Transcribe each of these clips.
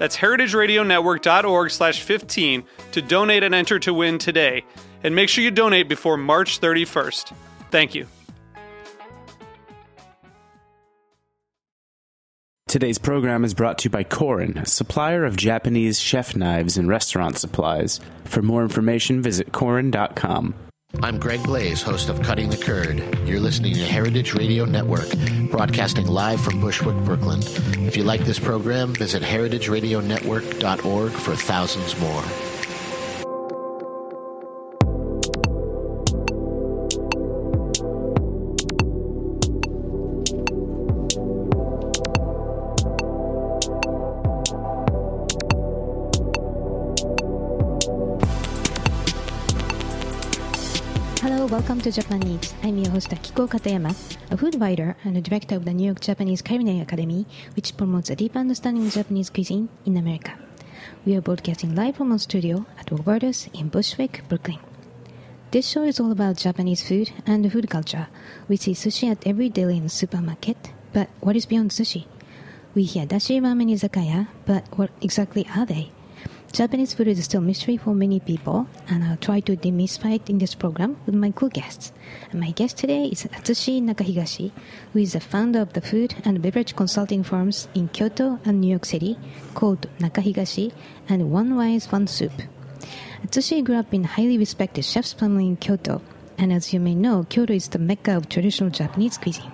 That's heritageradionetwork.org slash 15 to donate and enter to win today. And make sure you donate before March 31st. Thank you. Today's program is brought to you by Korin, supplier of Japanese chef knives and restaurant supplies. For more information, visit korin.com. I'm Greg Blais, host of Cutting the Curd. You're listening to Heritage Radio Network, broadcasting live from Bushwick, Brooklyn. If you like this program, visit heritageradionetwork.org for thousands more. Welcome to. I'm your host Akiko Katayama, a food writer and the director of the New York Japanese Culinary Academy, which promotes a deep understanding of Japanese cuisine in America. We are broadcasting live from our studio at Roberta's in Bushwick, Brooklyn. This show is all about Japanese food and food culture. We see sushi at every deli in the supermarket, but what is beyond sushi? We hear dashi ramen izakaya, but what exactly are they? Japanese food is still a mystery for many people, and I'll try to demystify it in this program with my cool guests. And my guest today is Atsushi Nakahigashi, who is the founder of the food and beverage consulting firms in Kyoto and New York City called Nakahigashi and One Rice One Soup. Atsushi grew up in a highly respected chef's family in Kyoto, and as you may know, Kyoto is the mecca of traditional Japanese cuisine.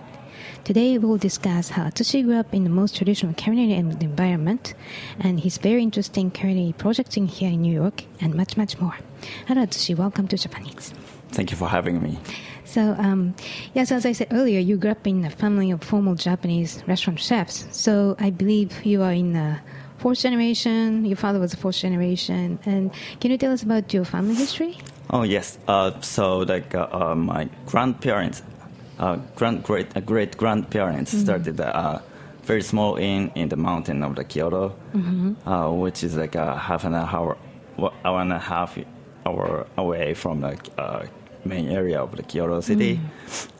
Today we will discuss how Atsushi grew up in the most traditional culinary environment and his very interesting culinary projects in here in New York and much, much more. Hello Atsushi, welcome to Japan Eats. Thank you for having me. So, um, yes, as I said earlier, you grew up in a family of formal Japanese restaurant chefs. So I believe you are in the fourth generation. Your father was a fourth generation. And can you tell us about your family history? Oh yes. Uh, so like uh, uh, my grandparents, uh, grand great uh, great grandparents started a uh, very small inn in the mountain of the Kyoto, uh, which is like a half an hour, hour and a half hour away from the uh, main area of the Kyoto city,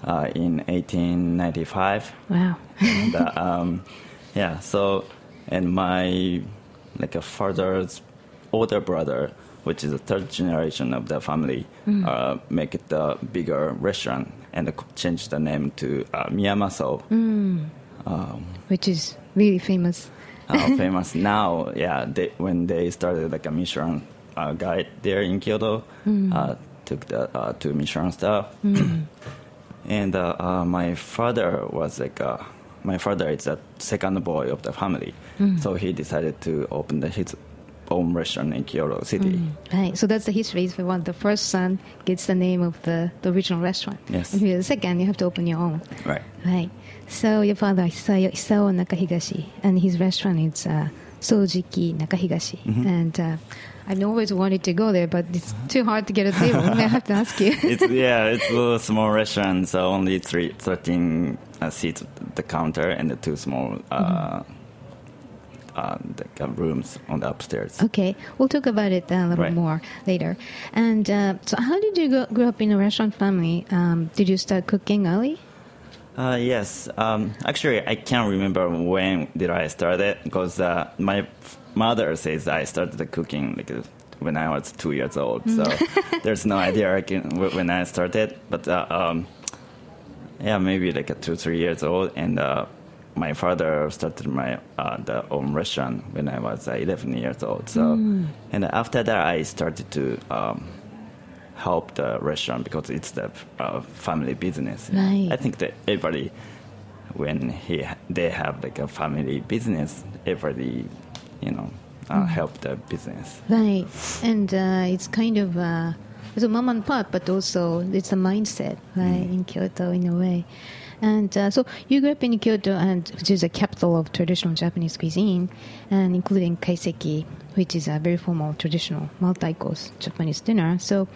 uh, in 1895. Wow. and uh, um, yeah, so and my like a father's older brother, which is the third generation of the family, uh, make it a bigger restaurant and change the name to uh, Miyamaso. Which is really famous. uh, famous now. Yeah, they, when they started like a Michelin uh, guide there in Kyoto, uh, took the uh, two Michelin star. and uh, uh, my father was like uh, my father is the second boy of the family, so he decided to open the, his own restaurant in Kyoto City. Right. So that's the history. If you want, the first son gets the name of the, the original restaurant. Yes. If you're the second, you have to open your own. Right. Right. So your father, Isao, Isao Nakahigashi, and his restaurant is uh, Sojiki Nakahigashi. Mm-hmm. And uh, I've always wanted to go there, but it's too hard to get a table. I have to ask you. it's yeah, it's a small restaurant, so only three, 13 uh, seats at the counter and the two small uh, uh, the, uh, rooms on the upstairs. Okay, we'll talk about it a little Right. more later. And uh, so, how did you go, grow up in a restaurant family? Um, did you start cooking early? Uh, yes, um, actually, I can't remember when did I start it because uh, my mother says I started cooking like uh, when I was two years old. So there's no idea I can, when I started, but uh, um, yeah, maybe like a two three years old, and uh, my father started my uh, the own restaurant when I was uh, 11 years old. So and after that, I started to um, help the restaurant because it's the uh, family business. Right. I think that everybody, when he they have like a family business, everybody, you know, uh, help the business. Right, and uh, it's kind of uh, it's a mom and pop, but also it's a mindset, right, in Kyoto in a way. And uh, so you grew up in Kyoto, and which is a capital of traditional Japanese cuisine, and including kaiseki, which is a very formal traditional multi-course Japanese dinner. So,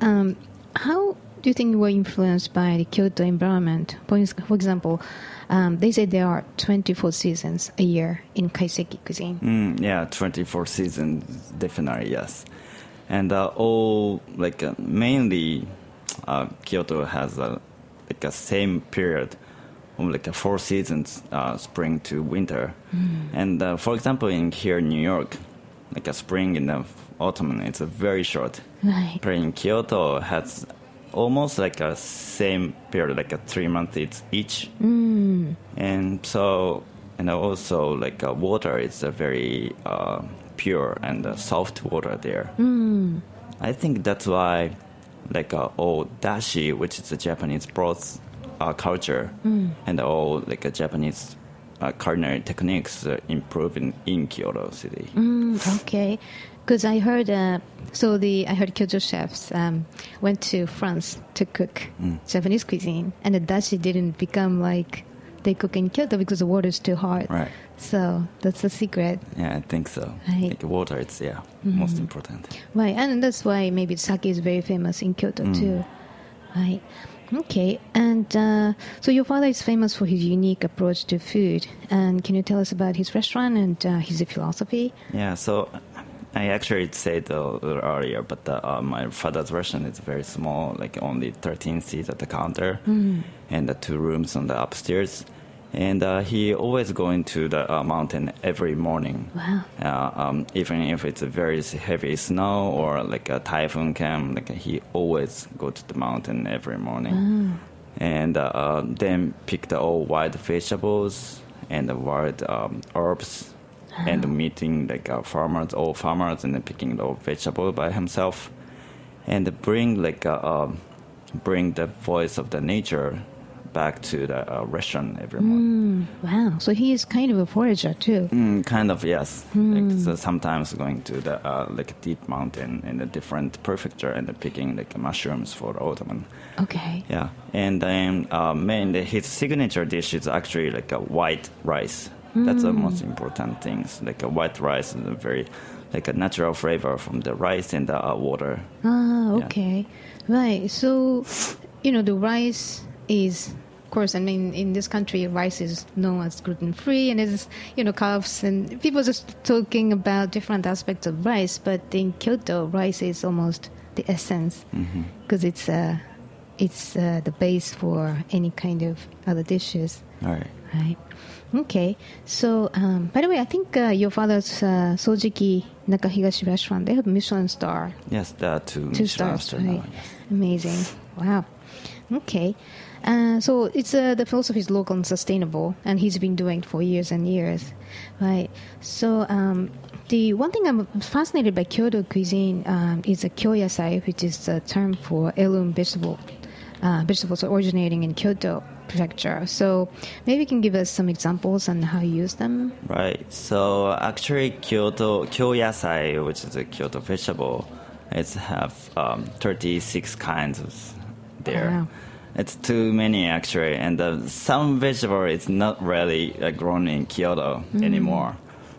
um, how do you think you were influenced by the Kyoto environment? For, for example, um, they say there are 24 seasons a year in kaiseki cuisine. Mm, yeah, 24 seasons, definitely, yes. And uh, all, like, uh, mainly uh, Kyoto has a, like a same period of like a four seasons, uh, spring to winter. And uh, for example, in here in New York, like a spring and the autumn, it's a very short. Right. But in Kyoto has almost like a same period, like a three months each- each. And so, and also like uh, water is a very uh, pure and uh, soft water there. I think that's why, like uh, all dashi, which is a Japanese broth uh, culture, and all like a Japanese uh, culinary techniques uh, improve in, Kyoto City. Mm, okay, because I heard uh, so the I heard Kyoto chefs um, went to France to cook Japanese cuisine, and the dashi didn't become like they cook in Kyoto because the water is too hot. Right. So that's the secret, Yeah, I think so. Right. Like water, it's yeah most important. right? And that's why maybe sake is very famous in Kyoto too, right? Okay, and uh, so your father is famous for his unique approach to food. And can you tell us about his restaurant and uh, his philosophy? Yeah, so I actually said a little earlier, but the, uh, my father's restaurant is very small, like only 13 seats at the counter and the two rooms on the upstairs. And uh, he always going to the uh, mountain every morning. Wow. Uh, um, even if it's a very heavy snow or like a typhoon came, like he always go to the mountain every morning. And uh, uh, then pick the all wild vegetables and the wild um, herbs and meeting like uh, farmers, all farmers, and picking the vegetable by himself, and bring like uh, um, bring the voice of the nature back to the uh, restaurant every morning. Wow. So he is kind of a forager too. Mm, kind of yes. Like, so sometimes going to the uh, like deep mountain in a different prefecture and picking like mushrooms for the autumn. Okay. Yeah, and then uh, main his signature dish is actually like a white rice. That's the most important things. Like a white rice is a very like a natural flavor from the rice and the uh, water. Ah, Yeah. okay. Right. So, you know, the rice is, of course, I mean, in this country, rice is known as gluten free, and it's, you know, carbs, and people just talking about different aspects of rice. But in Kyoto, rice is almost the essence because it's uh, it's uh, the base for any kind of other dishes. All right. Right. Okay. So, um, by the way, I think uh, your father's uh, Sojiki Nakahigashi restaurant, they have Michelin star. Yes, there are two, Two Michelin stars, stars right? now, yes. Amazing. Wow. Okay. Uh, so it's uh, the philosophy is local and sustainable, and he's been doing it for years and years, right? So um, the one thing I'm fascinated by Kyoto cuisine um, is a kyoyasai, which is a term for heirloom vegetable uh, vegetables originating in Kyoto prefecture. So maybe you can give us some examples on how you use them. Right. So actually, Kyoto kyōyasai, which is a Kyoto vegetable, it's have um, 36 kinds of there. Wow. It's too many actually, and uh, some vegetable is not really uh, grown in Kyoto anymore.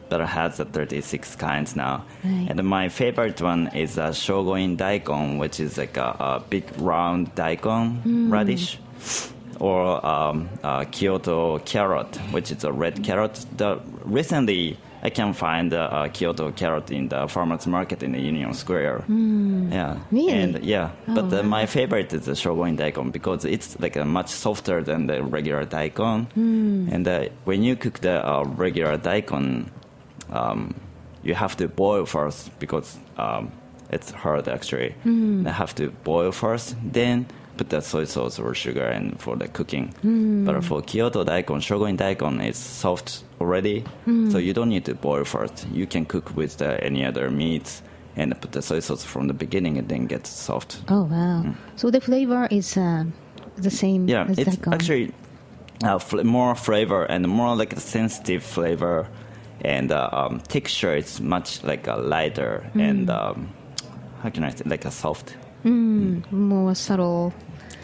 But it has the 36 kinds now. Right. And my favorite one is uh, shogoin daikon, which is like a, a big round daikon radish or um, uh, Kyoto carrot, which is a red carrot. The, recently, I can find uh, uh, Kyoto carrot in the farmers market in the Union Square. Yeah, Really? and yeah. Oh, but uh, wow. my favorite is the shogoin daikon because it's like a much softer than the regular daikon. Hmm. And uh, when you cook the uh, regular daikon, um, you have to boil first because um, it's hard actually. Hmm. You have to boil first, then put the soy sauce or sugar and for the cooking. Hmm. But for Kyoto daikon, shogoin daikon is soft already, Hmm. so you don't need to boil first. You can cook with the, any other meats and put the soy sauce from the beginning and then get soft. Oh wow! So the flavor is um, the same Yeah, it's actually uh, fl- more flavor and more like a sensitive flavor, and uh, um, texture is much like a lighter and um, how can I say like a soft, more subtle.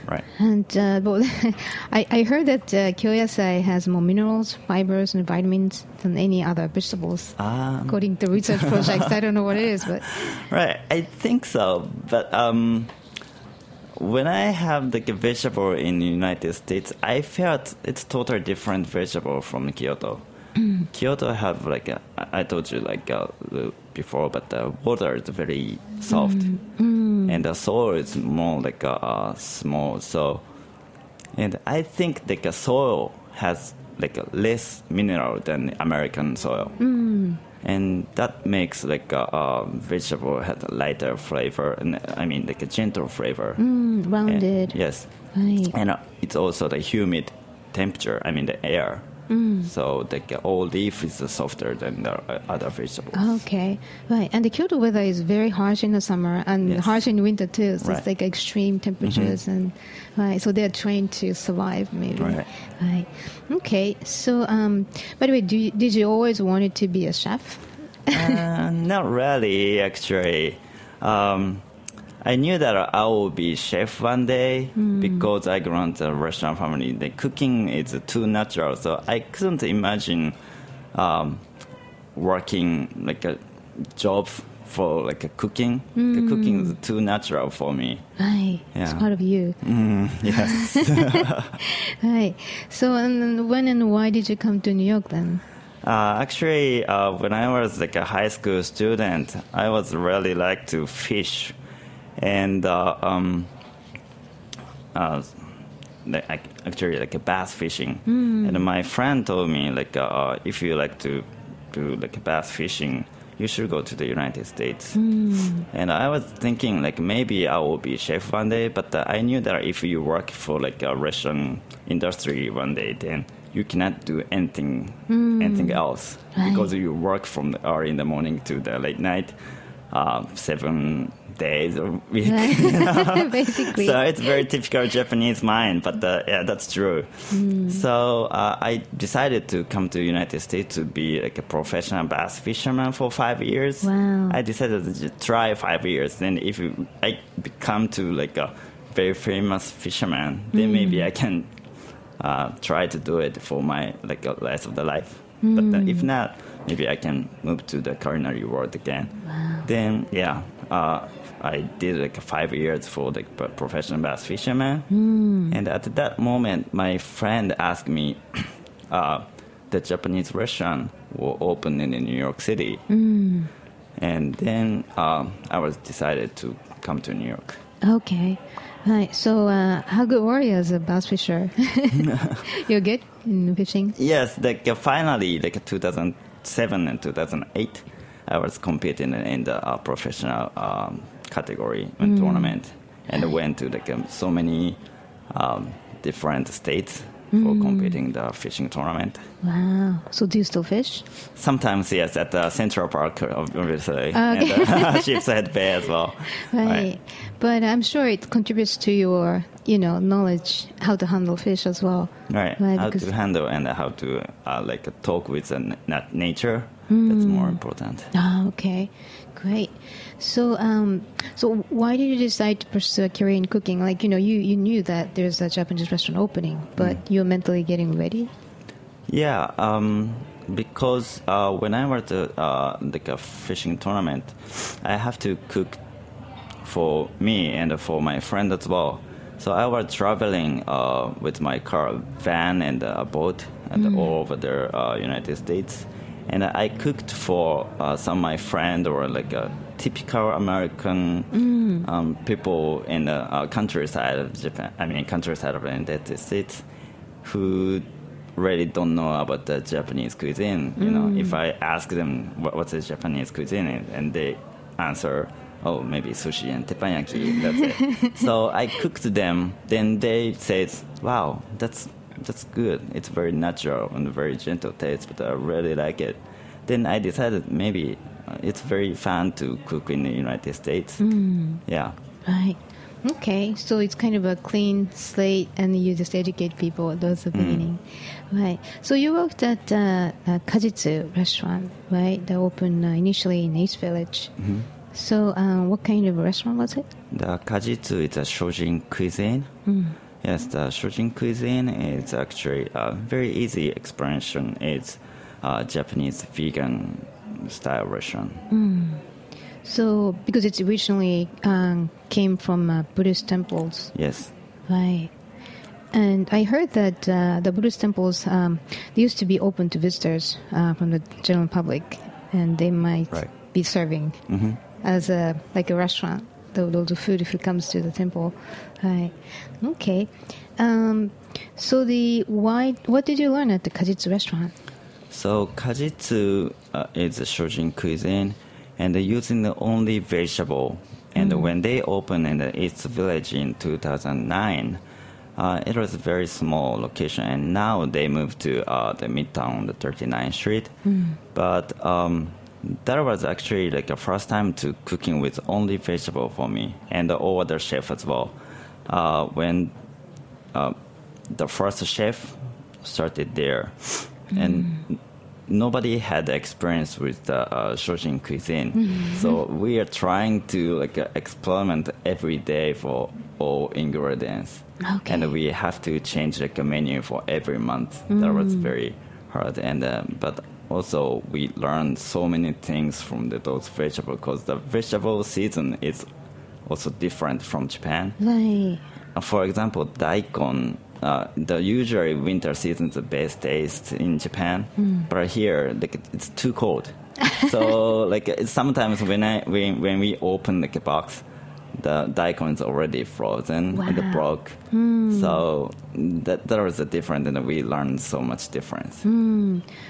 Right? And uh, but I, I heard that uh, kyoyasai has more minerals, fibers, and vitamins than any other vegetables. Ah. According to research projects, I don't know what it is, but Right, I think so. But um, when I have a vegetable in the United States, I felt it's totally different vegetable from Kyoto. Kyoto have like a, I told you like the- before, but the water is very soft, and the soil is more like a, small. So, and I think like a soil has like less mineral than American soil and that makes like a, a vegetable has a lighter flavor and I mean like a gentle flavor. mm, And- rounded. yes, Right. and uh, it's also the humid temperature. I mean the air. Mm. So the all leaf is softer than the other vegetables. Okay, right. And the Kyoto weather is very harsh in the summer and Yes. harsh in winter too. So Right. it's like extreme temperatures and right. So they're trained to survive, maybe. Right. Right. Okay. So, um, by the way, do you, did you always wanted to be a chef? uh, not really, actually. Um, I knew that I will be chef one day because I grew up in a restaurant family. The cooking is too natural, so I couldn't imagine um, working like a job for like a cooking. The cooking is too natural for me. Right. It's part of you. Mm, yes. Right. So, and when and why did you come to New York then? Uh, actually, uh, when I was like a high school student, I was really like to fish, and uh, um, uh, like, actually like bass fishing. And my friend told me like uh, if you like to do like bass fishing, you should go to the United States. And I was thinking like maybe I will be a chef one day, but uh, I knew that if you work for like a Russian industry one day, then you cannot do anything anything else. Because you work from the early in the morning to the late night, uh, seven days a week. Basically. So it's very typical Japanese mind, but uh, yeah, that's true. So uh, I decided to come to United States to be like a professional bass fisherman for five years. Wow. I decided to try five years. Then if I become to like a very famous fisherman, then maybe I can uh, try to do it for my like rest of the life. But uh, if not, maybe I can move to the culinary world again. Wow. Then yeah, uh, I did like five years for the p- professional bass fisherman. And at that moment, my friend asked me, uh, the Japanese restaurant will open in New York City. And then um, I was decided to come to New York. Okay. Right. So, uh, how good were you as a bass fisher? You're good in fishing? Yes, like uh, finally, like 2007 and 2008, I was competing in the uh, professional um, category and tournament, and went to like um, so many um, different states for competing the fishing tournament. Wow. So, do you still fish? Sometimes, yes, at the Central Park, obviously, Okay. and uh, Sheepshead Bay as well. Right. But I'm sure it contributes to your, you know, knowledge how to handle fish as well. Right, Right, how because- to handle and how to uh, like talk with the nat- nature. That's more important. Ah, okay. Great. So, um, so why did you decide to pursue a career in cooking? Like, you know, you, you knew that there's a Japanese restaurant opening, but you're mentally getting ready? Yeah, um, because uh, when I was at uh, like a fishing tournament, I have to cook for me and for my friend as well. So I was traveling uh, with my car, van, and a boat, and all over the uh, United States. And I cooked for uh, some of my friends or like a typical American um, people in the uh, countryside of Japan. I mean, countryside of the United States, who really don't know about the Japanese cuisine. You know, if I ask them what, what's the Japanese cuisine, and- and they answer, "Oh, maybe sushi and teppanyaki." That's it. so I cooked them. Then they said, "Wow, that's that's good. It's very natural and very gentle taste, but I really like it." Then I decided maybe it's very fun to cook in the United States. Yeah. Right. Okay, so it's kind of a clean slate, and you just educate people at the beginning, right? So you worked at uh, a Kajitsu restaurant, right? That opened uh, initially in East Village. So, um, what kind of restaurant was it? The kajitsu is a Shojin cuisine. Yes, the Shojin cuisine is actually a very easy explanation. It's a Japanese vegan style restaurant. So, because it's originally um, came from uh, Buddhist temples, Yes. right? And I heard that uh, the Buddhist temples um, they used to be open to visitors uh, from the general public, and they might Right. be serving as a like a restaurant. The, the food if it comes to the temple, right? Okay. Um, so the why? What did you learn at the Kajitsu restaurant? So kajitsu uh, is a Shojin cuisine, and they're using the only vegetable. And when they opened in the East Village in 2009, uh, it was a very small location, and now they moved to uh, the Midtown, the 39th Street. But um, that was actually like the first time to cooking with only vegetable for me, and the all other chef as well. Uh, when uh, the first chef started there, and nobody had experience with the uh, Shojin cuisine. So we are trying to like experiment every day for all ingredients, Okay. and we have to change like a menu for every month. That was very hard, and um, but also we learned so many things from the, those vegetables because the vegetable season is also different from Japan. Right. Uh, For example, daikon. Uh, the usually winter season is the best taste in Japan, but here like it's too cold. so like sometimes when I when, when we open like a box, the daikon is already frozen and Wow. broke. So that that was a different, and we learned so much difference.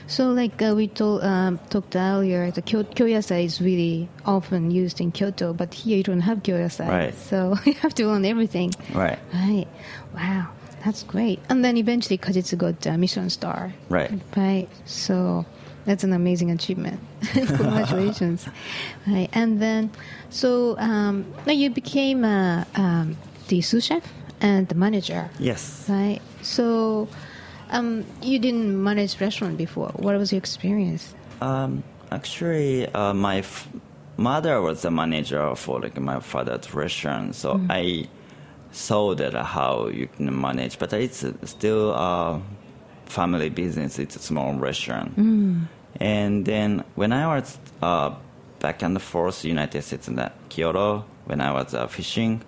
So, like uh, we told, um, talked earlier, the kyo- kyoyasai is really often used in Kyoto, but here you don't have kyoyasai. Right. So you have to learn everything. Right, Right. Wow. That's great. And then eventually Kajitsu got a Michelin star. right. Right. So that's an amazing achievement. Congratulations. right. And then, so um, now you became uh, um, the sous chef and the manager. Yes. Right. So, um, you didn't manage restaurant before. What was your experience? Um, actually, uh, my f- mother was the manager for like my father's restaurant, so I saw that uh, how you can manage. But it's uh, still a family business. It's a small restaurant. And then when I was uh, back and forth United States and Kyoto, when I was uh, fishing,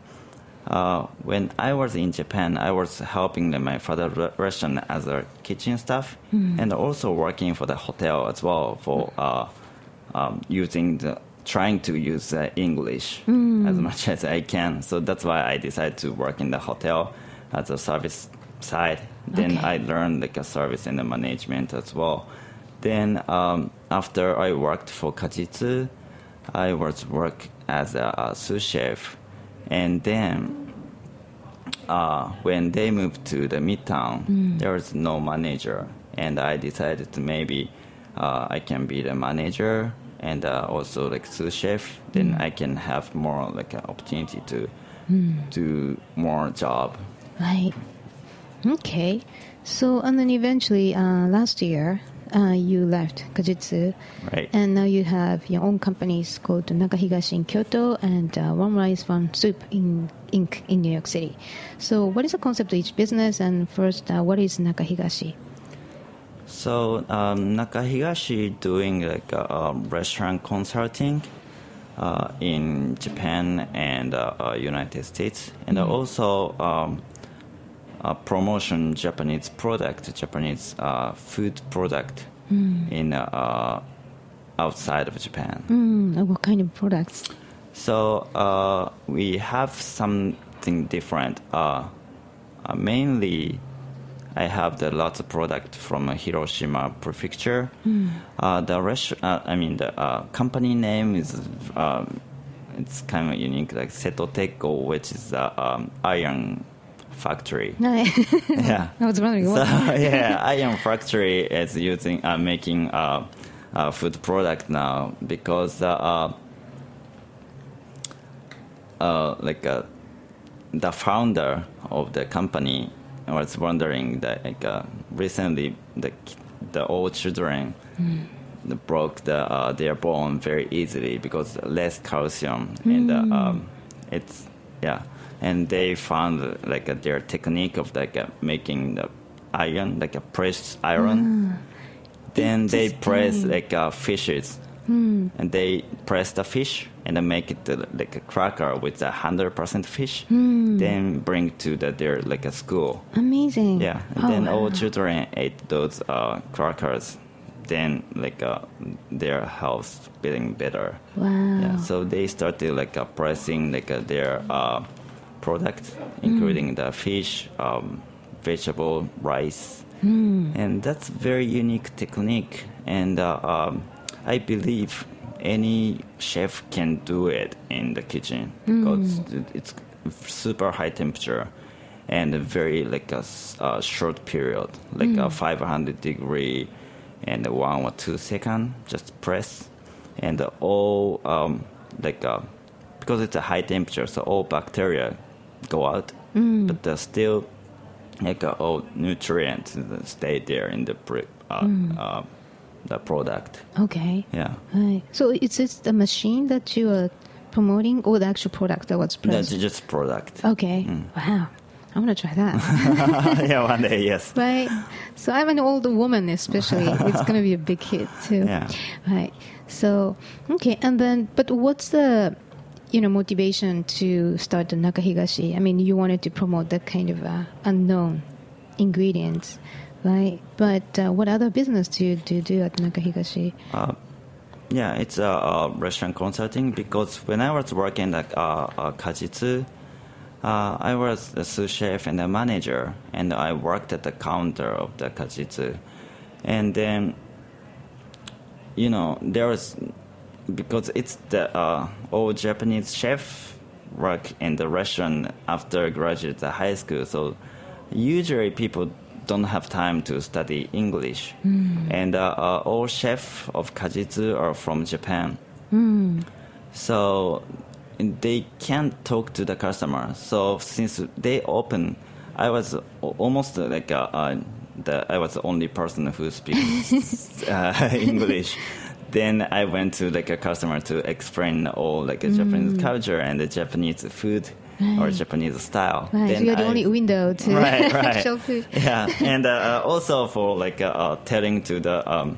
uh, when I was in Japan, I was helping my father re- restaurant as a kitchen staff, and also working for the hotel as well for uh, um, using the trying to use uh, English as much as I can. So that's why I decided to work in the hotel as a service side. Then Okay. I learned like a service and the management as well. Then um, after I worked for Kajitsu, I was work as a, a sous chef, and then uh, when they moved to the midtown, there was no manager, and I decided maybe uh, I can be the manager and uh, also like sous chef. Then I can have more like an opportunity to do more job. Right. Okay. So, and then eventually, uh, last year, uh, you left Kajitsu. Right. And now you have your own companies called Nakahigashi in Kyoto and uh, One Rice One Soup in Inc. in New York City. So, what is the concept of each business? And first, uh, what is Nakahigashi? So um, Nakahigashi doing like uh, um, restaurant consulting uh, in Japan and uh, uh, United States, and also um, uh, promotion Japanese product, Japanese uh, food product in uh, uh, outside of Japan. Mm, what kind of products? So uh, we have something different. Uh, uh, mainly, I have the lots of product from uh, Hiroshima Prefecture. Uh, the rest, uh, I mean, the uh, company name is um, it's kind of unique, like Seto Setoteko, which is the um, iron factory. yeah. I was wondering So what. yeah, iron factory is using uh, making uh, uh, food product now because uh, uh, uh, like uh, the founder of the company was wondering that like uh, recently the the old children broke the uh, their bone very easily because less calcium and uh, um, it's yeah. And they found like uh, their technique of like uh, making the iron like a pressed iron. Then they press like uh, fishes. And they press the fish and then make it uh, like a cracker with a hundred percent fish. Then bring to the their like a school. Amazing. yeah. And Oh, then wow. all children ate those uh, crackers then like uh, their health getting better. Wow. yeah, so they started like uh, pricing like uh, their uh, product, including the fish, um, vegetable, rice, and that's very unique technique. And uh, um, I believe any chef can do it in the kitchen because it- it's super high temperature and a very like a, uh, short period, like a 500 degree and one or two second, just press, and all um, like uh, because it's a high temperature, so all bacteria go out, but there's still like uh, all nutrients stay there in the pre- uh, uh, the product. Okay. Yeah. Right. So is this the machine that you are promoting or the actual product that was pressed? That's just product. Okay. Wow. I want to try that. yeah, one day, yes. right. So I'm an older woman, especially. it's going to be a big hit too. Yeah. Right. So okay, and then but what's the you know motivation to start the Nakahigashi? I mean, you wanted to promote that kind of uh, unknown ingredients, right? But uh, what other business do you do, you do at Nakahigashi? Uh, yeah, it's a uh, uh, restaurant consulting because when I was working at uh, uh, Kajitsu, uh, I was the sous chef and the manager, and I worked at the counter of the Kajitsu. And then, you know, there was, because it's the uh, old Japanese chef work in the restaurant after graduate the high school, so usually people don't have time to study English. And uh, all chef of Kajitsu are from Japan. So they can't talk to the customer. So since they open, I was almost like uh, uh, the I was the only person who speaks uh, English. Then I went to like a customer to explain all like a Japanese culture and the Japanese food or Japanese style. Right. Then you're the I- only window to right, right. actual food. Yeah, and uh, uh, also for like uh, telling to the um,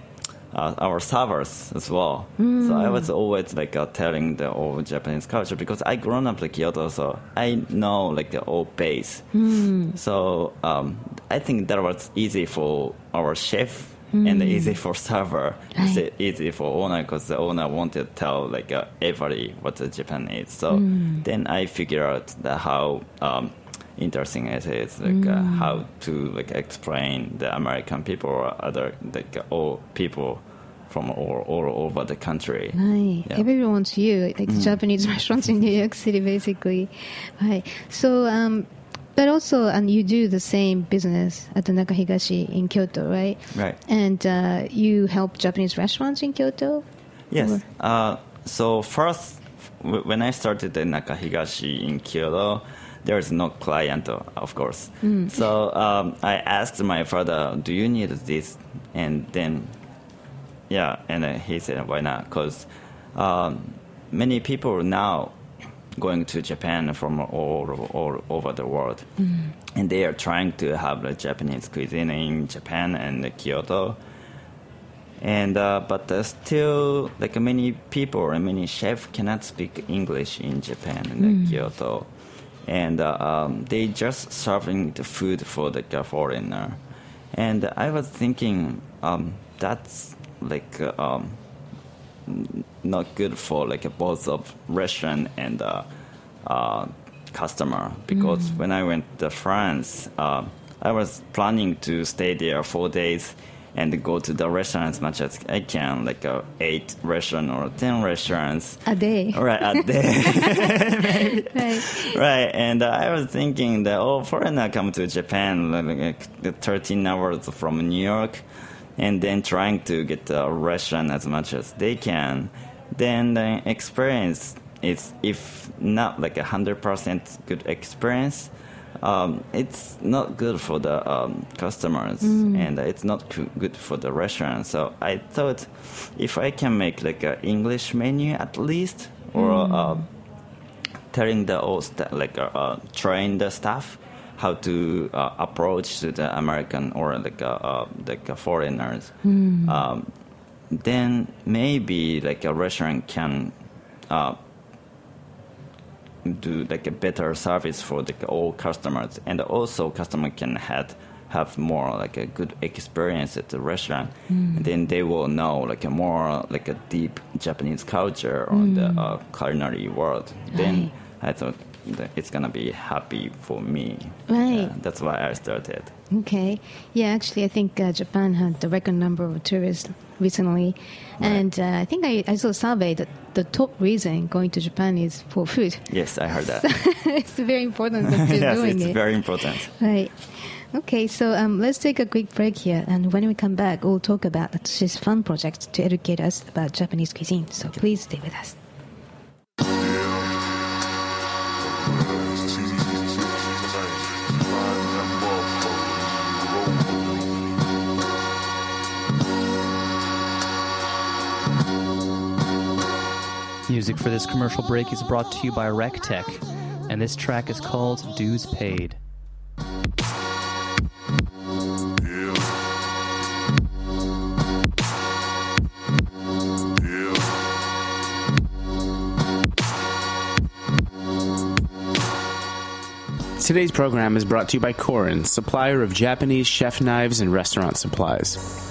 uh, our servers as well. So I was always like uh, telling the old Japanese culture because I grown up in Kyoto, so I know like the old base. So um, I think that was easy for our chef. And easy for server, Right. easy for owner because the owner wanted to tell like uh, everybody what the Japan is. So then I figure out the how um, interesting it is, like uh, how to like explain the American people or other like uh, all people from all, all over the country. Right. Yeah. Everyone wants you, like Japanese restaurants in New York City, basically. Right. So, um, but also, and you do the same business at the Nakahigashi in Kyoto, right? Right. And uh, you help Japanese restaurants in Kyoto. Yes. Uh, so first, w- when I started in Nakahigashi in Kyoto, there is no client, of course. So um, I asked my father, "Do you need this?" And then, yeah, and uh, he said, "Why not?" Because um, many people now going to Japan from all, all over the world, and they are trying to have the Japanese cuisine in Japan and Kyoto and uh, but uh, still like many people and many chefs cannot speak english in japan and uh, kyoto and uh, um, they just serving the food for the foreigner. And i was thinking um, that's like uh, um, not good for like both of restaurant and uh, uh, customer. Because when I went to France, uh, I was planning to stay there four days and go to the restaurant as much as I can, like uh, eight restaurant or ten restaurants. A day. Right, a day. Right. right, and uh, I was thinking that oh, foreigner come to Japan like, 13 hours from New York, and then trying to get the restaurant as much as they can, then the experience is if not like a hundred percent good experience. Um, it's not good for the um, customers and it's not good for the restaurant. So I thought if I can make like an English menu at least, or uh, telling the old like uh, uh, train the staff how to uh, approach to the American or like uh, uh, like foreigners. Um, then maybe like a restaurant can uh, do like a better service for like all customers, and also customer can have have more like a good experience at the restaurant. And then they will know like a more like a deep Japanese culture on the uh, culinary world. Then I thought it's gonna be happy for me. Right. Yeah, that's why I started. Okay. Yeah, actually, I think uh, Japan had the record number of tourists recently. And uh, I think I, I saw a survey that the top reason going to Japan is for food. Yes, I heard that. it's very important that you're yes, doing it's it. very important. Right. Okay, so um, let's take a quick break here, and when we come back, we'll talk about Atsushi's fun project to educate us about Japanese cuisine. So please stay with us. Music for this commercial break is brought to you by RecTech, and this track is called Dues Paid. Today's program is brought to you by Korin, supplier of Japanese chef knives and restaurant supplies.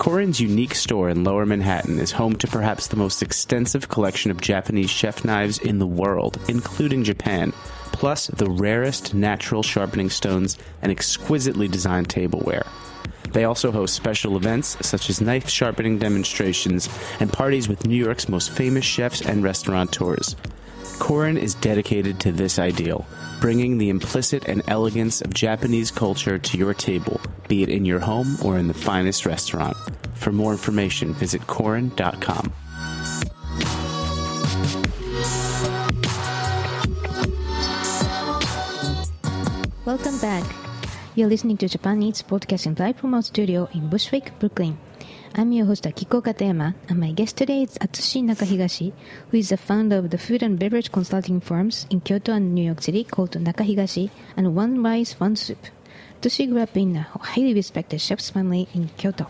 Korin's unique store in Lower Manhattan is home to perhaps the most extensive collection of Japanese chef knives in the world, including Japan, plus the rarest natural sharpening stones and exquisitely designed tableware. They also host special events such as knife sharpening demonstrations and parties with New York's most famous chefs and restaurateurs. Korin is dedicated to this ideal, bringing the implicit and elegance of Japanese culture to your table, be it in your home or in the finest restaurant. For more information, visit Korin.com. Welcome back. You're listening to Japan Eats Broadcasting live from our studio in Bushwick, Brooklyn. I'm your host Akiko Katayama, and my guest today is Atsushi Nakahigashi, who is the founder of the food and beverage consulting firms in Kyoto and New York City called Nakahigashi and One Rice, One Soup. Atsushi grew up in a highly respected chef's family in Kyoto.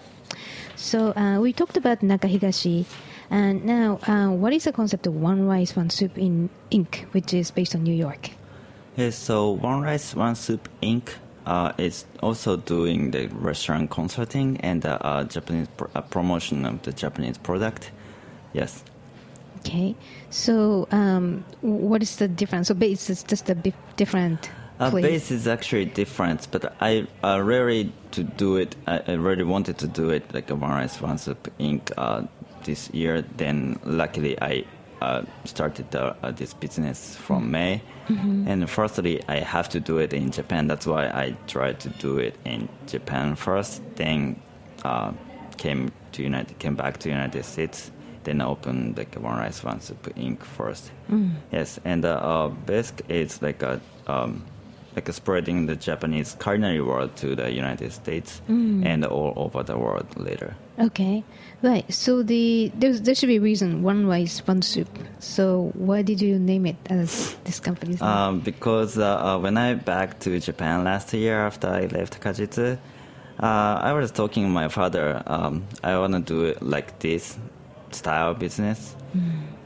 So uh, we talked about Nakahigashi, and now uh, what is the concept of One Rice, One Soup in Inc., which is based on New York? Yes, so One Rice, One Soup Inc. Uh, is also doing the restaurant consulting and uh, uh, Japanese pr- uh, promotion of the Japanese product. Yes. Okay, so um, what is the difference? So base is just a bit different Uh, base is actually different, but I uh, really to do it. I, I really wanted to do it like a One Rice One Soup Inc. Uh, this year. Then luckily I uh, started uh, uh, this business from May. And firstly, I have to do it in Japan. That's why I tried to do it in Japan first. Then uh, came to United, came back to United States. Then opened like One Rice One Soup Inc. first. Yes, and uh, uh, basic is like a um, like spreading the Japanese culinary world to the United States and all over the world later. Okay, right. So the there's, there should be a reason one why rice, one soup. So why did you name it as this company's name? Um, because uh, uh, when I back to Japan last year after I left Kajitsu, uh, I was talking to my father. Um, I want to do it like this style business,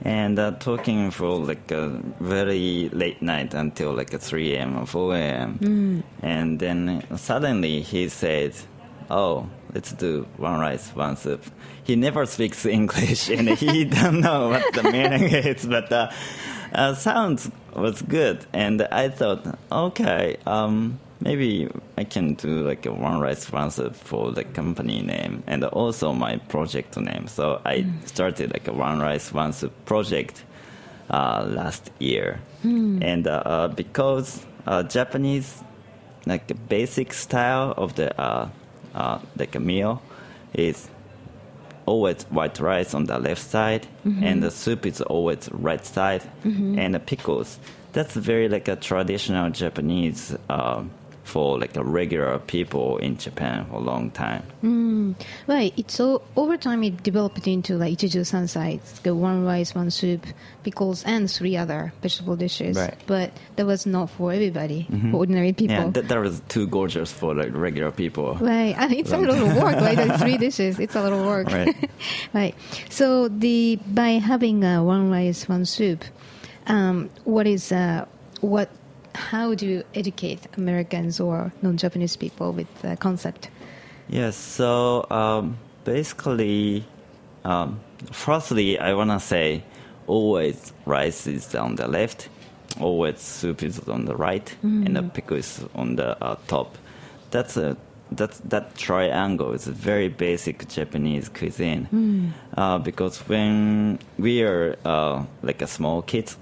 and uh, talking for like a very late night until like a 3 a.m. or 4 a.m. And then suddenly he said, "Oh, let's do one rice, one soup." He never speaks English, and he don't know what the meaning is, but. Uh, uh, sounds was good, and I thought, okay, um, maybe I can do like a one rice one soup for the company name and also my project name. So I started like a one rice one soup project uh, last year, and uh, uh, because uh, Japanese like the basic style of the uh, like a meal is always white rice on the left side and the soup is always right side and the pickles. That's very like a traditional japanese uh, for like a regular people in japan for a long time Right. It's so over time it developed into like ichiju sansai, it's the one rice, one soup, pickles, and three other vegetable dishes. Right. But that was not for everybody, for ordinary people. yeah that, that was too gorgeous for like regular people Right, and it's a little work, right? Like three dishes, it's a little work. Right. right. So the by having uh, one rice, one soup, um, what is uh, what? How do you educate Americans or non-Japanese people with the concept? Yes, so um, basically, um, firstly, I want to say always rice is on the left, always soup is on the right, and the pickle is on the uh, top. That's a that's, that triangle is a very basic Japanese cuisine uh, because when we are uh, like a small kids,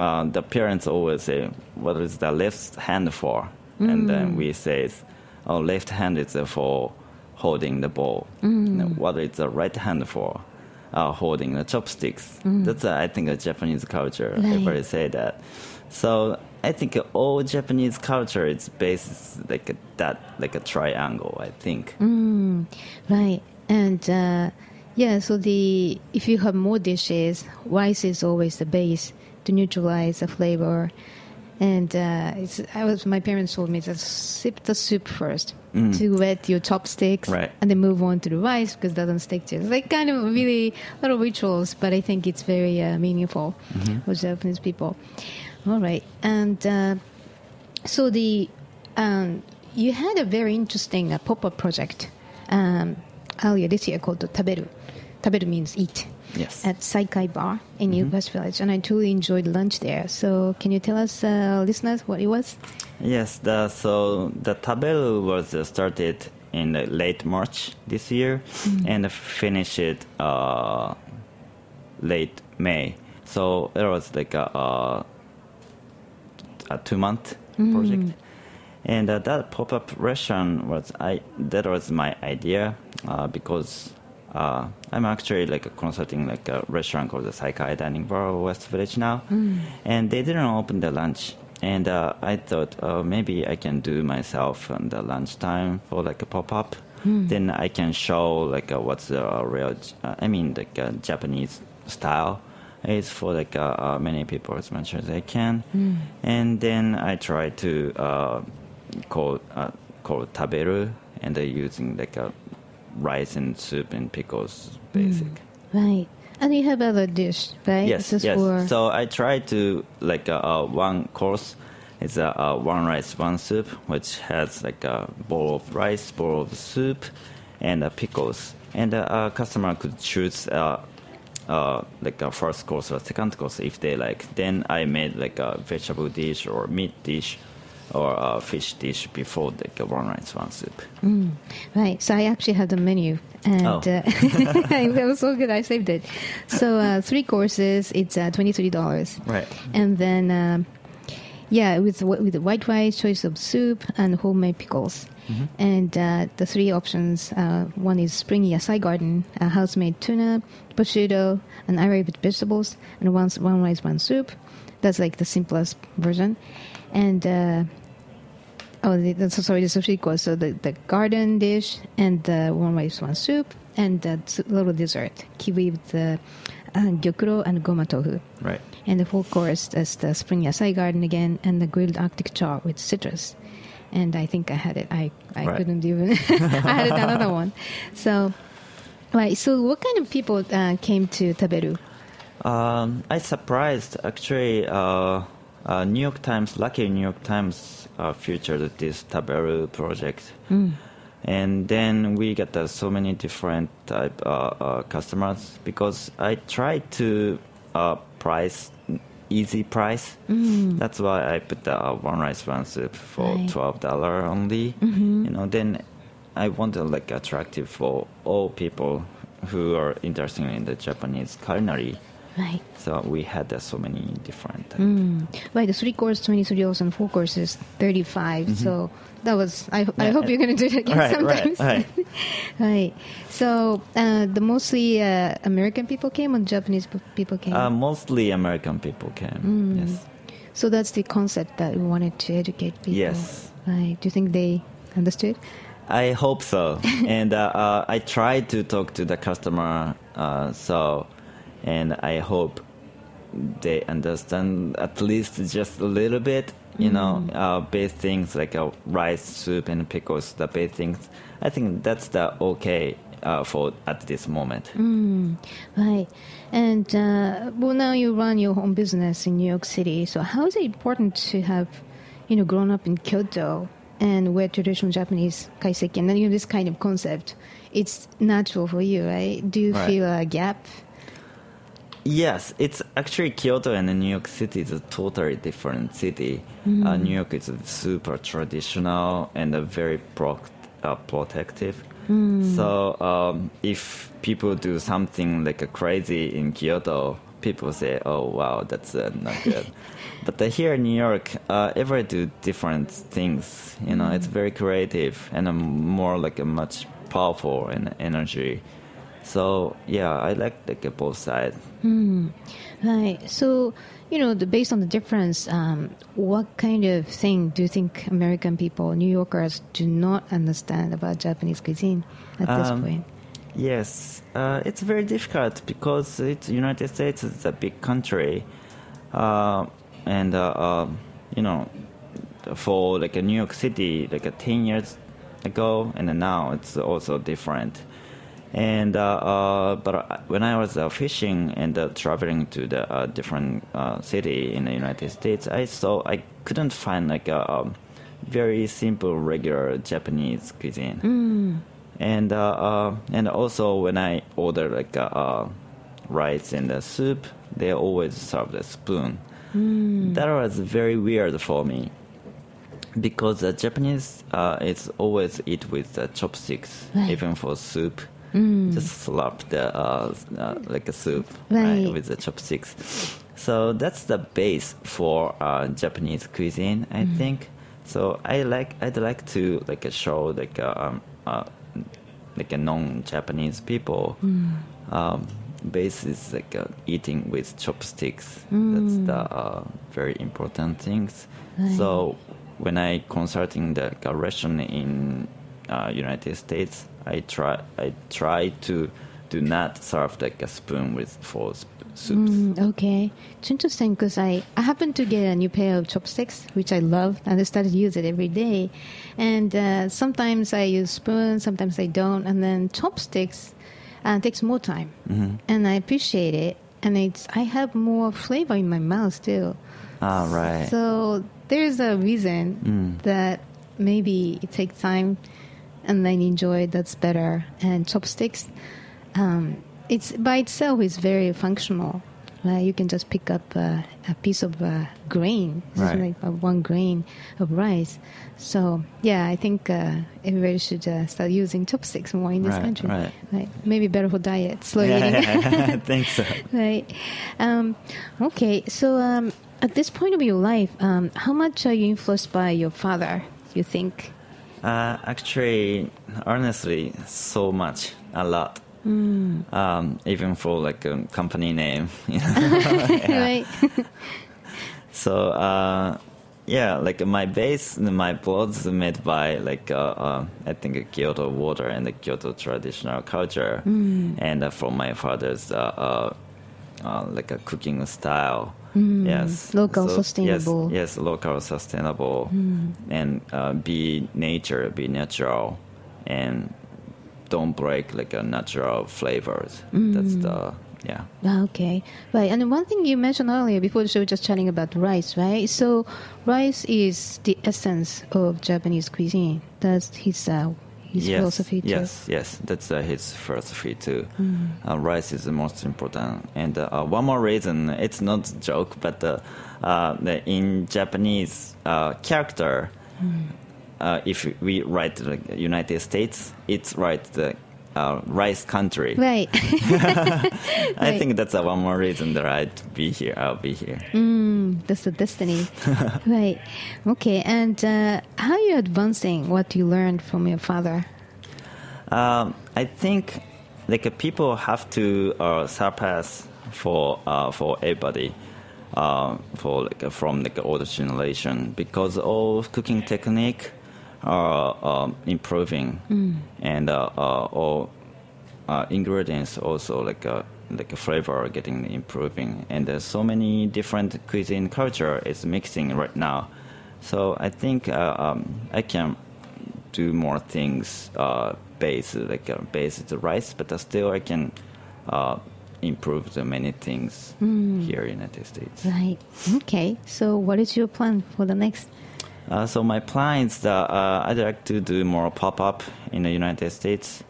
uh, the parents always say, "What is the left hand for?" And then we say, "Oh, left hand is uh, for holding the bowl. And What is the right hand for?" Uh, holding the chopsticks. That's uh, I think a Japanese culture. Right. Everybody say that. So I think all Japanese culture is based like a, that, like a triangle. I think. Right, and uh, yeah. So the if you have more dishes, rice is always the base to neutralize the flavor. And uh, it's, I was my parents told me to sip the soup first to wet your chopsticks, Right. and then move on to the rice because it doesn't stick to it. It's like kind of really little rituals, but I think it's very uh, meaningful for Japanese people. All right, and uh, so the um, you had a very interesting uh, pop-up project um, earlier this year called the Taberu. Taberu means eat. Yes. At Saikai Bar in West Village, and I truly enjoyed lunch there. So, can you tell us, uh, listeners, what it was? Yes, the, so the Taberu was uh, started in late March this year and finished uh, late May. So it was like a, a, a two month project. And uh, that pop up restaurant was I that was my idea uh, because uh, I'm actually like consulting like a restaurant called the Saikai Dining Bar West Village now, and they didn't open the lunch. And uh, I thought uh, maybe I can do myself on the lunchtime for like a pop up. Then I can show like uh, what's the uh, real, uh, I mean like uh, Japanese style is for like uh, many people as much as I can. And then I try to uh, call uh, call taberu and uh, using like a rice and soup and pickles basic. Right. And you have other dish, right? Yes, yes. for So I try to like uh, uh, one course. It's a uh, one rice, one soup, which has like a bowl of rice, bowl of soup, and uh, pickles. And uh, a customer could choose uh, uh, like a first course or second course if they like. Then I made like a vegetable dish or meat dish or a fish dish before the one rice, one soup. Right. So I actually had the menu, and Oh. uh, it was so good. I saved it. So uh, three courses. It's uh, twenty three dollars. Right. And then, um, yeah, with with the white rice, choice of soup, and homemade pickles. And uh, the three options: uh, one is spring yasai garden, uh, house-made tuna, prosciutto, and Arabic vegetables, and one one rice, one soup. That's like the simplest version. And uh, Oh, the, the, so sorry, the sushi course. So the, the garden dish and the one rice, one soup, and the little dessert, kiwi with the uh, gyokuro and goma tofu. Right. And the full course is the spring yasai garden again and the grilled arctic char with citrus. And I think I had it. I, I Right. couldn't even. I had another one. So, right. So, what kind of people uh, came to Taberu? Um, I surprised actually. Uh, uh, New York Times, lucky New York Times, uh, featured this Taberu project, and then we got uh, so many different type uh, uh, customers because I tried to uh, price easy price. That's why I put the uh, one rice one soup for Right. twelve dollar only. You know, then I want to like attractive for all people who are interested in the Japanese culinary. Right. So we had uh, so many different. Mm. Right, the three course, 23 rolls, and four courses, 35. So that was, I, I Mm-hmm. Hope you're going to do it again right, right, sometimes. right. Right. So uh, the mostly uh, American people came or Japanese people came? Uh, mostly American people came. Yes. so that's the concept that we wanted to educate people. Yes. Right. Do you think they understood? I hope so. and uh, uh, I tried to talk to the customer, uh, so, and I hope they understand at least just a little bit. You know, uh, base things like uh, rice, soup, and pickles. The base things. I think that's the okay uh, for at this moment. Right. And uh, well, now you run your own business in New York City. So how is it important to have, you know, grown up in Kyoto and where traditional Japanese kaiseki and then you know this kind of concept, it's natural for you, right? Do you Right. feel a gap? Yes, it's actually Kyoto and New York City is a totally different city. Uh, New York is super traditional and very pro- uh, protective. So um, if people do something like a crazy in Kyoto, people say, "Oh wow, that's uh, not good." but uh, here in New York, uh, everybody do different things. You know, it's very creative and more like a much powerful and energy. So yeah, I like like uh, both sides. Right. So, you know, the, based on the difference, um, what kind of thing do you think American people, New Yorkers, do not understand about Japanese cuisine at this Um, point? Yes, uh, it's very difficult because it's United States is a big country, uh, and uh, uh, you know, for like a New York City, like a ten years ago, and now it's also different. And uh, uh, but when I was uh, fishing and uh, traveling to the uh, different uh, city in the United States, I saw I couldn't find like a um, very simple regular Japanese cuisine and uh, uh, and also when I order like rice and the soup, they always serve the spoon. That was very weird for me because the Japanese uh, it's always eat with the chopsticks, Right. even for soup. Just slurp the uh, uh, like a soup Right. with the chopsticks. So that's the base for uh, Japanese cuisine, I think. So I like I'd like to like uh, show like uh, um, uh, like a non-Japanese people. Um, base is like uh, eating with chopsticks. That's the uh, very important things. So when I consulting the uh, restaurant in uh, United States, I try I try to do not serve like a spoon with sp- soups. Mm, okay. It's interesting because I, I happened to get a new pair of chopsticks, which I love, and I started to use it every day. And uh, sometimes I use spoons, sometimes I don't. And then chopsticks uh, takes more time. And I appreciate it. And it's I have more flavor in my mouth too. Ah, right. So there's a reason that maybe it takes time and then enjoy that's better. And chopsticks, um, it's by itself is very functional. Right? You can just pick up uh, a piece of uh, grain, Right. like uh, one grain of rice. So yeah, I think uh, everybody should uh, start using chopsticks more in this Right, country. right. Maybe better for diet, slow yeah, eating. I think so. right. Um, okay, so um, at this point of your life, um, how much are you influenced by your father? You think? Uh, actually, honestly, so much, a lot. Um, even for like a company name, you know. right. So uh, yeah, like my base, my clothes made by like uh, uh, I think Kyoto water and the Kyoto traditional culture, and uh, from my father's uh, like a cooking style. Yes, Local, yes, sustainable. Yes, local, sustainable, and uh, be nature, be natural, and don't break like a natural flavors. That's the yeah. Ah, Okay, right. And one thing you mentioned earlier before the show, just chatting about rice, right? So rice is the essence of Japanese cuisine. That's his uh, his yes, philosophy too. Yes, yes, that's uh, his philosophy too. Uh, rice is the most important, and uh, one more reason. It's not a joke, but uh, uh, in Japanese uh, character, uh, if we write the United States, it's right the uh, rice country. Right. I right. think that's uh, one more reason that I'd be here. I'll be here. That's the destiny. right. Okay. And uh, how are you advancing what you learned from your father? Um, I think like uh, people have to uh, surpass for uh, for everybody. Uh, for like from like older generation because all cooking technique are um, improving and uh, uh, all uh, ingredients also like uh, like flavor getting improving and there's so many different cuisine culture is mixing right now so i think uh, um, i can do more things uh, based like uh, based the rice but uh, still i can uh, improve the many things here in the united states Right. Okay. So, what is your plan for the next? Uh, so my plan is that uh, I'd like to do more pop-up in the United States,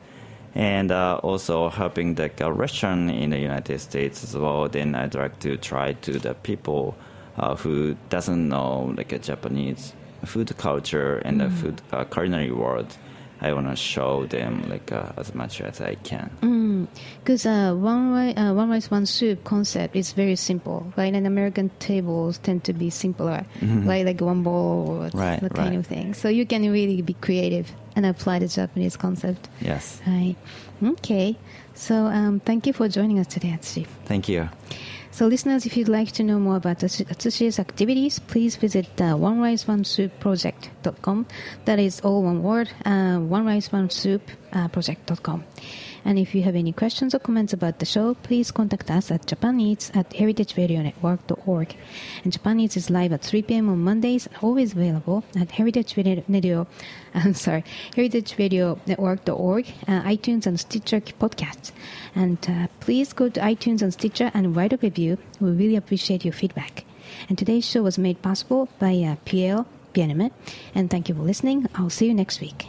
and uh, also helping the uh, restaurant in the United States as well. Then I'd like to try to the people uh, who doesn't know like a Japanese food culture and the food uh, culinary world. I want to show them like uh, as much as I can. Because uh, one, ri- uh, one rice, one soup concept is very simple, right? And American tables tend to be simpler, right? Like one bowl or Mm-hmm. Right, that kind right. of thing. So you can really be creative and apply the Japanese concept. Yes, Right. Okay. So um, thank you for joining us today, Atsushi. thank you. So, listeners, if you'd like to know more about Atsu- Atsushi's activities, please visit uh, One Rice One Soup Project.com. That is all one word, uh, One Rice One Soup uh, Project.com. And if you have any questions or comments about the show, please contact us at Japan Eats at heritageradionetwork.org. And Japan Eats is live at 3 p.m. on Mondays always available at Heritage Radio I'm sorry, heritageradionetwork.org, uh, iTunes and Stitcher podcasts. And uh, please go to iTunes and Stitcher and write a review. We really appreciate your feedback. And today's show was made possible by uh, Pierre Bieneme. And thank you for listening. I'll see you next week.